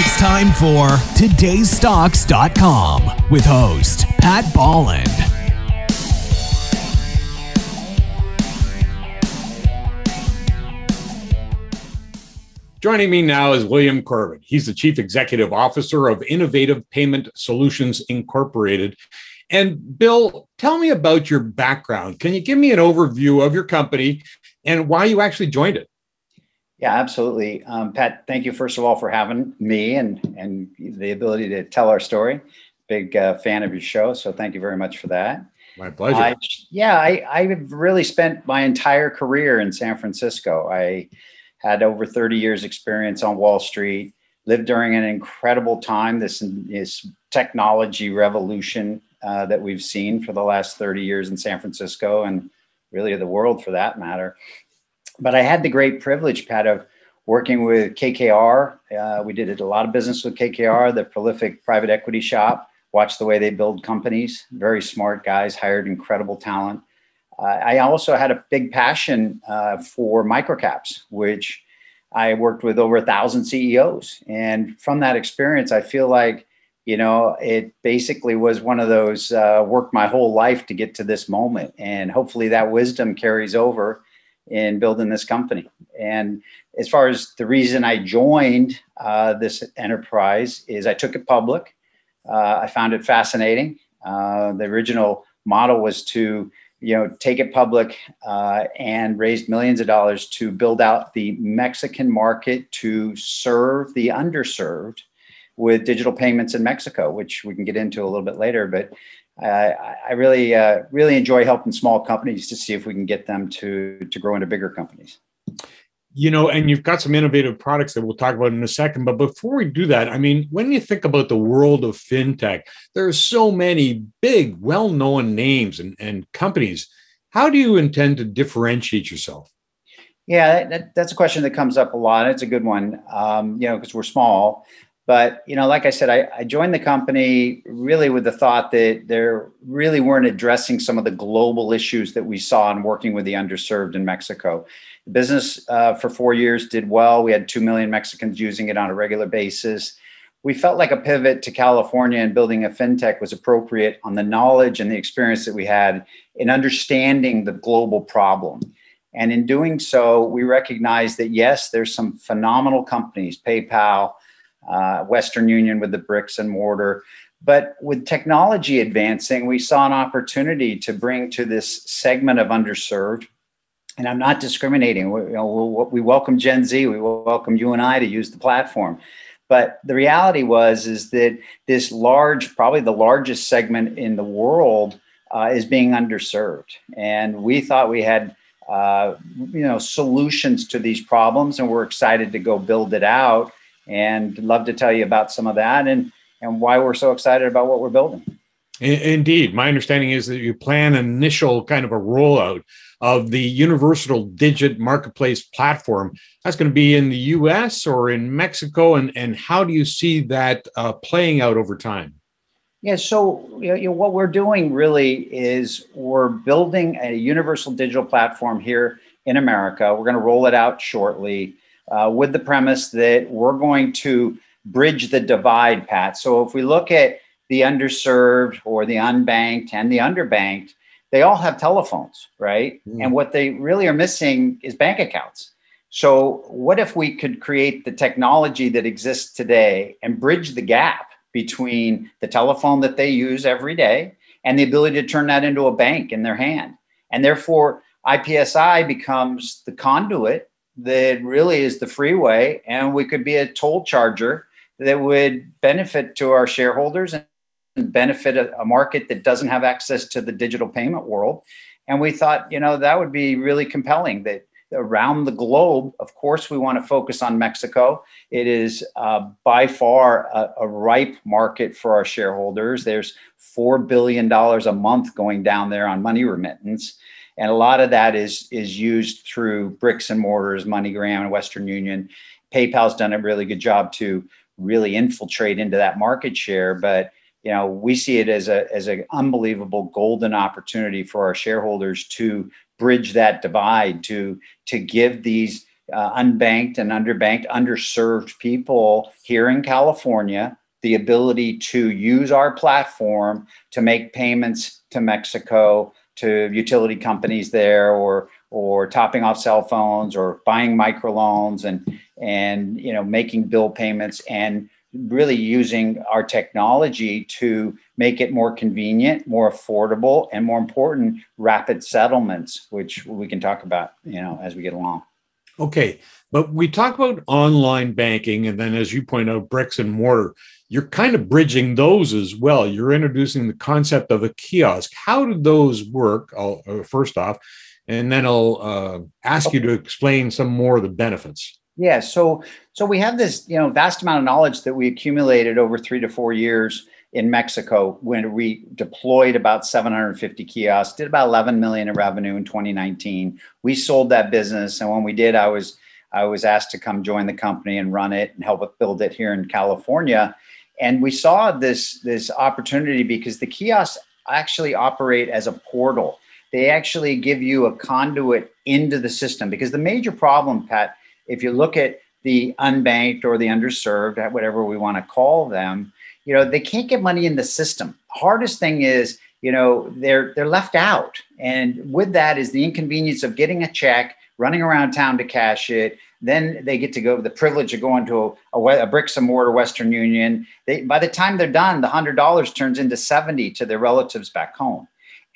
It's time for today'sstocks.com with host Pat Bolland. Joining me now is William Corbett. He's the Chief Executive Officer of Innovative Payment Solutions Incorporated. And Bill, tell me about your background. Can you give me an overview of your company and why you actually joined it? Yeah, absolutely. Um, Pat, thank you first of all for having me and and the ability to tell our story. Big uh, fan of your show, so thank you very much for that. My pleasure. I, yeah, I, I've really spent my entire career in San Francisco. I had over 30 years experience on Wall Street, lived during an incredible time, this, this technology revolution uh, that we've seen for the last 30 years in San Francisco and really the world for that matter. But I had the great privilege, Pat, of working with KKR. Uh, we did a lot of business with KKR, the prolific private equity shop. Watched the way they build companies. Very smart guys, hired incredible talent. Uh, I also had a big passion uh, for microcaps, which I worked with over a thousand CEOs. And from that experience, I feel like you know, it basically was one of those uh, worked my whole life to get to this moment. And hopefully that wisdom carries over in building this company. And as far as the reason I joined uh, this enterprise is I took it public. Uh, I found it fascinating. Uh, the original model was to you know take it public uh, and raised millions of dollars to build out the Mexican market to serve the underserved with digital payments in Mexico, which we can get into a little bit later. But I really, uh, really enjoy helping small companies to see if we can get them to to grow into bigger companies. You know, and you've got some innovative products that we'll talk about in a second. But before we do that, I mean, when you think about the world of fintech, there are so many big, well-known names and, and companies. How do you intend to differentiate yourself? Yeah, that, that's a question that comes up a lot. It's a good one, um, you know, because we're small. But you know, like I said, I, I, joined the company really with the thought that there really weren't addressing some of the global issues that we saw in working with the underserved in Mexico. The business uh, for four years did well. We had two million Mexicans using it on a regular basis. We felt like a pivot to California and building a fintech was appropriate on the knowledge and the experience that we had in understanding the global problem. And in doing so, we recognized that yes, there's some phenomenal companies, PayPal uh, Western Union with the bricks and mortar. But with technology advancing, we saw an opportunity to bring to this segment of underserved. And I'm not discriminating. We, you know, we welcome Gen Z. We welcome you and I to use the platform. But the reality was is that this large, probably the largest segment in the world, uh, is being underserved. And we thought we had, uh, you know, solutions to these problems, and we're excited to go build it out and love to tell you about some of that and and why we're so excited about what we're building. Indeed, my understanding is that you plan an initial kind of a rollout of the Universal Digit Marketplace platform. That's going to be in the U.S. or in Mexico, and and how do you see that uh, playing out over time? Yeah, so you know, what we're doing really is we're building a universal digital platform here in America. We're going to roll it out shortly uh, with the premise that we're going to bridge the divide, Pat. So if we look at the underserved or the unbanked and the underbanked, they all have telephones, right? Mm. And what they really are missing is bank accounts. So, what if we could create the technology that exists today and bridge the gap between the telephone that they use every day and the ability to turn that into a bank in their hand? And therefore, IPSI becomes the conduit that really is the freeway, and we could be a toll charger that would benefit to our shareholders and benefit a, a, market that doesn't have access to the digital payment world. And we thought, you know, that would be really compelling that around the globe, of course, we want to focus on Mexico. It is uh, by far a, a ripe market for our shareholders. There's $4 billion a month going down there on money remittance and a lot of that is is used through bricks and mortars, MoneyGram and Western Union. PayPal's done a really good job to really infiltrate into that market share, but you know we see it as a as an unbelievable golden opportunity for our shareholders to bridge that divide to to give these uh, unbanked and underbanked, underserved people here in California the ability to use our platform to make payments to Mexico, to utility companies there, or or topping off cell phones, or buying microloans, and and you know making bill payments and really using our technology to make it more convenient, more affordable, and more important, rapid settlements, which we can talk about, you know, as we get along. Okay, but we talk about online banking, and then as you point out, bricks and mortar. You're kind of bridging those as well. You're introducing the concept of a kiosk. How do those work? I'll, uh, first off, and then I'll uh, ask you to explain some more of the benefits. Yeah, so so we have this you know vast amount of knowledge that we accumulated over three to four years in Mexico when we deployed about 750 kiosks, did about 11 million in revenue in 2019. We sold that business, and when we did, I was I was asked to come join the company and run it and help build it here in California. And we saw this this opportunity because the kiosks actually operate as a portal. They actually give you a conduit into the system because the major problem, Pat, if you look at the unbanked or the underserved, whatever we want to call them, you know, they can't get money in the system. Hardest thing is, you know, they're they're left out. And with that is the inconvenience of getting a check, running around town to cash it. Then they get to go the privilege of going to a, a, a bricks and mortar Western Union. They by the time they're done, the hundred dollars turns into seventy to their relatives back home,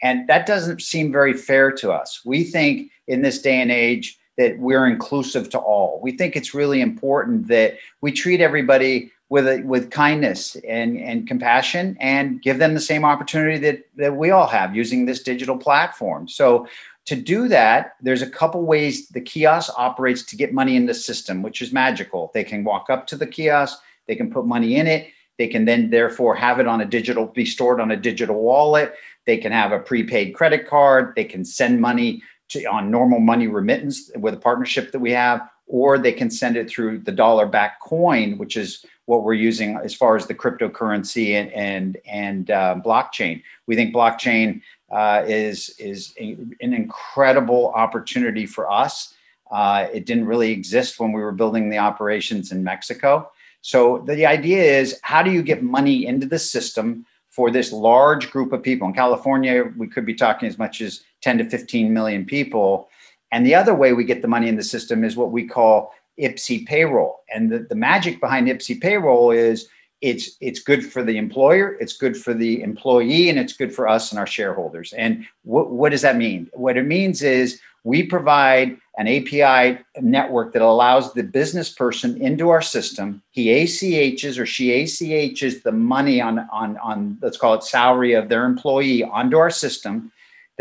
and that doesn't seem very fair to us. We think in this day and age that we're inclusive to all. We think it's really important that we treat everybody with a, with kindness and, and compassion and give them the same opportunity that, that we all have using this digital platform. So to do that, there's a couple ways the kiosk operates to get money in the system, which is magical. They can walk up to the kiosk, they can put money in it, they can then therefore have it on a digital, be stored on a digital wallet. They can have a prepaid credit card. They can send money on normal money remittance with a partnership that we have, or they can send it through the dollar back coin, which is what we're using as far as the cryptocurrency and and and uh, blockchain. We think blockchain uh, is is a, an incredible opportunity for us. Uh, it didn't really exist when we were building the operations in Mexico. So the idea is, how do you get money into the system for this large group of people. In California, we could be talking as much as 10 to 15 million people. And the other way we get the money in the system is what we call IPSI payroll. And the, the magic behind IPSI payroll is it's it's good for the employer, it's good for the employee, and it's good for us and our shareholders. And what, what does that mean? What it means is we provide an API network that allows the business person into our system. He ACHs or she ACHs the money on, on, on let's call it salary of their employee onto our system.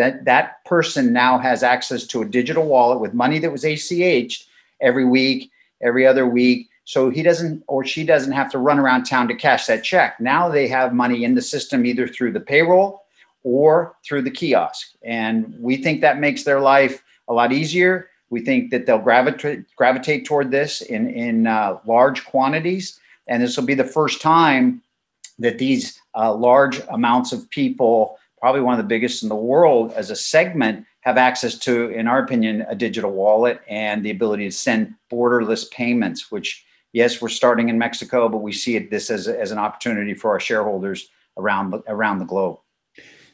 That that person now has access to a digital wallet with money that was ACH'd every week, every other week. So he doesn't or she doesn't have to run around town to cash that check. Now they have money in the system either through the payroll or through the kiosk. And we think that makes their life a lot easier. We think that they'll gravitate gravitate toward this in in uh, large quantities, and this will be the first time that these uh, large amounts of people, probably one of the biggest in the world as a segment, have access to, in our opinion, a digital wallet and the ability to send borderless payments. Which, yes, we're starting in Mexico, but we see it this as as an opportunity for our shareholders around around the globe.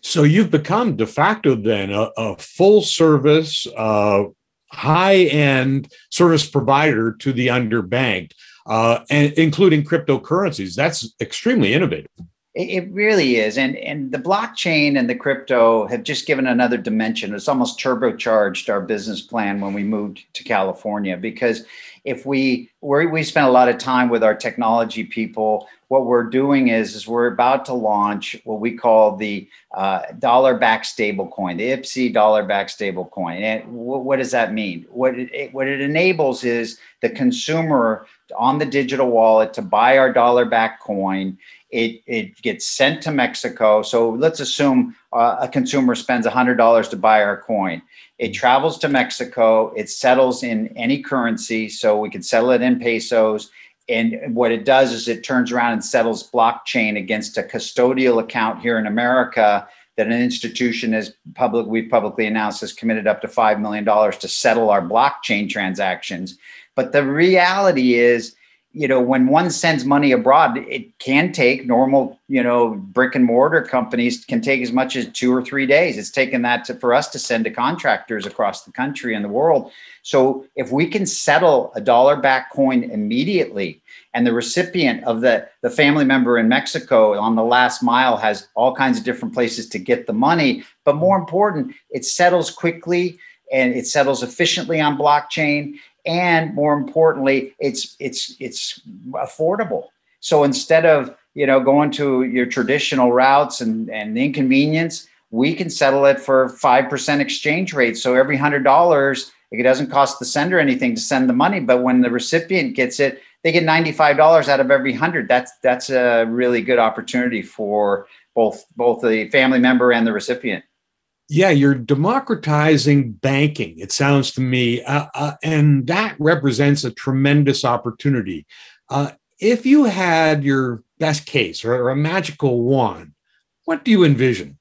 So you've become de facto then a, a full service, uh, high end service provider to the underbanked, uh, and including cryptocurrencies. That's extremely innovative. It really is, and and the blockchain and the crypto have just given another dimension. It's almost turbocharged our business plan when we moved to California because if we we we spent a lot of time with our technology people, what we're doing is is we're about to launch what we call the uh, dollar back stable coin, the IPSI dollar back stable coin. And what does that mean? What it, what it enables is the consumer on the digital wallet to buy our dollar back coin it, it gets sent to Mexico. So let's assume uh, a consumer spends $100 to buy our coin. It travels to Mexico. It settles in any currency. So we can settle it in pesos. And what it does is it turns around and settles blockchain against a custodial account here in America that an institution has public we've publicly announced has committed up to five million dollars to settle our blockchain transactions. But the reality is, you know, when one sends money abroad, it can take normal, you know, brick and mortar companies can take as much as two or three days. It's taken that to, for us to send to contractors across the country and the world. So if we can settle a dollar back coin immediately, and the recipient of the, the family member in Mexico on the last mile has all kinds of different places to get the money. But more important, it settles quickly and it settles efficiently on blockchain. And more importantly, it's it's it's affordable. So instead of you know going to your traditional routes and, and inconvenience, we can settle it for five percent exchange rate. So every hundred dollars, it doesn't cost the sender anything to send the money, but when the recipient gets it, they get $95 out of every 100 that's that's a really good opportunity for both both the family member and the recipient yeah you're democratizing banking it sounds to me uh, uh, and that represents a tremendous opportunity uh, if you had your best case or, or a magical wand what do you envision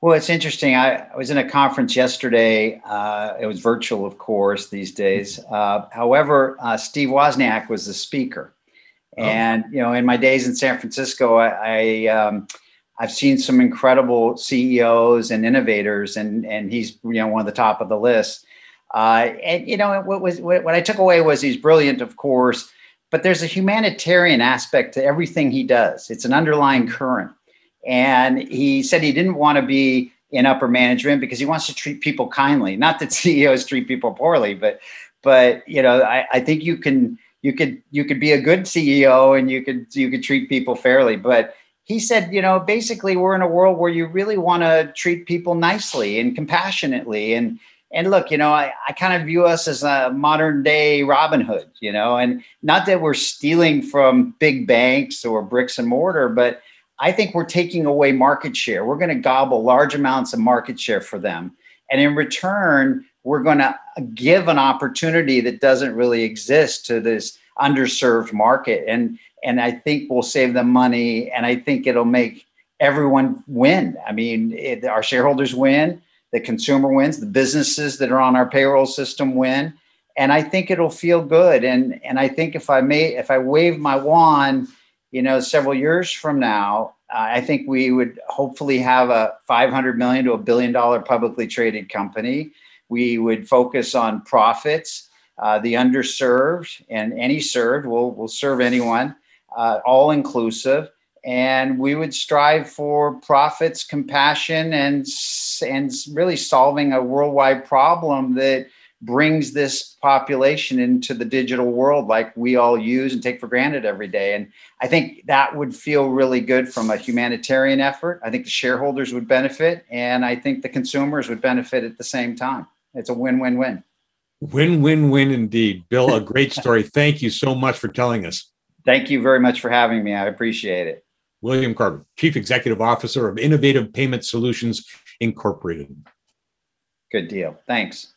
well, it's interesting. I, I, was in a conference yesterday. Uh, it was virtual, of course, these days. Uh, however, uh, Steve Wozniak was the speaker, oh. and you know, in my days in San Francisco, I, I um, I've seen some incredible CEOs and innovators, and and he's you know one of the top of the list. Uh, and you know, what was what, I took away was he's brilliant, of course, but there's a humanitarian aspect to everything he does. It's an underlying current and he said he didn't want to be in upper management because he wants to treat people kindly. Not that CEOs treat people poorly, but but you know, I, I think you can you could you could be a good CEO and you could you could treat people fairly. But he said, you know, basically we're in a world where you really want to treat people nicely and compassionately and and look, you know, I, I kind of view us as a modern day Robin Hood, you know, and not that we're stealing from big banks or bricks and mortar, but I think we're taking away market share. We're going to gobble large amounts of market share for them. And in return, we're going to give an opportunity that doesn't really exist to this underserved market. And, and I think we'll save them money. And I think it'll make everyone win. I mean, it, our shareholders win, the consumer wins, the businesses that are on our payroll system win. And I think it'll feel good. And, and I think if I may, if I wave my wand, you know, several years from now, uh, I think we would hopefully have a 500 million to a billion dollar publicly traded company. We would focus on profits, uh, the underserved, and any served. We'll, we'll serve anyone, uh, all inclusive. And we would strive for profits, compassion, and, and really solving a worldwide problem that brings this population into the digital world like we all use and take for granted every day. And I think that would feel really good from a humanitarian effort. I think the shareholders would benefit, and I think the consumers would benefit at the same time. It's a win win win. Win win win indeed. Bill, a great story. Thank you so much for telling us. Thank you very much for having me. I appreciate it. William Corbett, Chief Executive Officer of Innovative Payment Solutions Incorporated. Good deal. Thanks.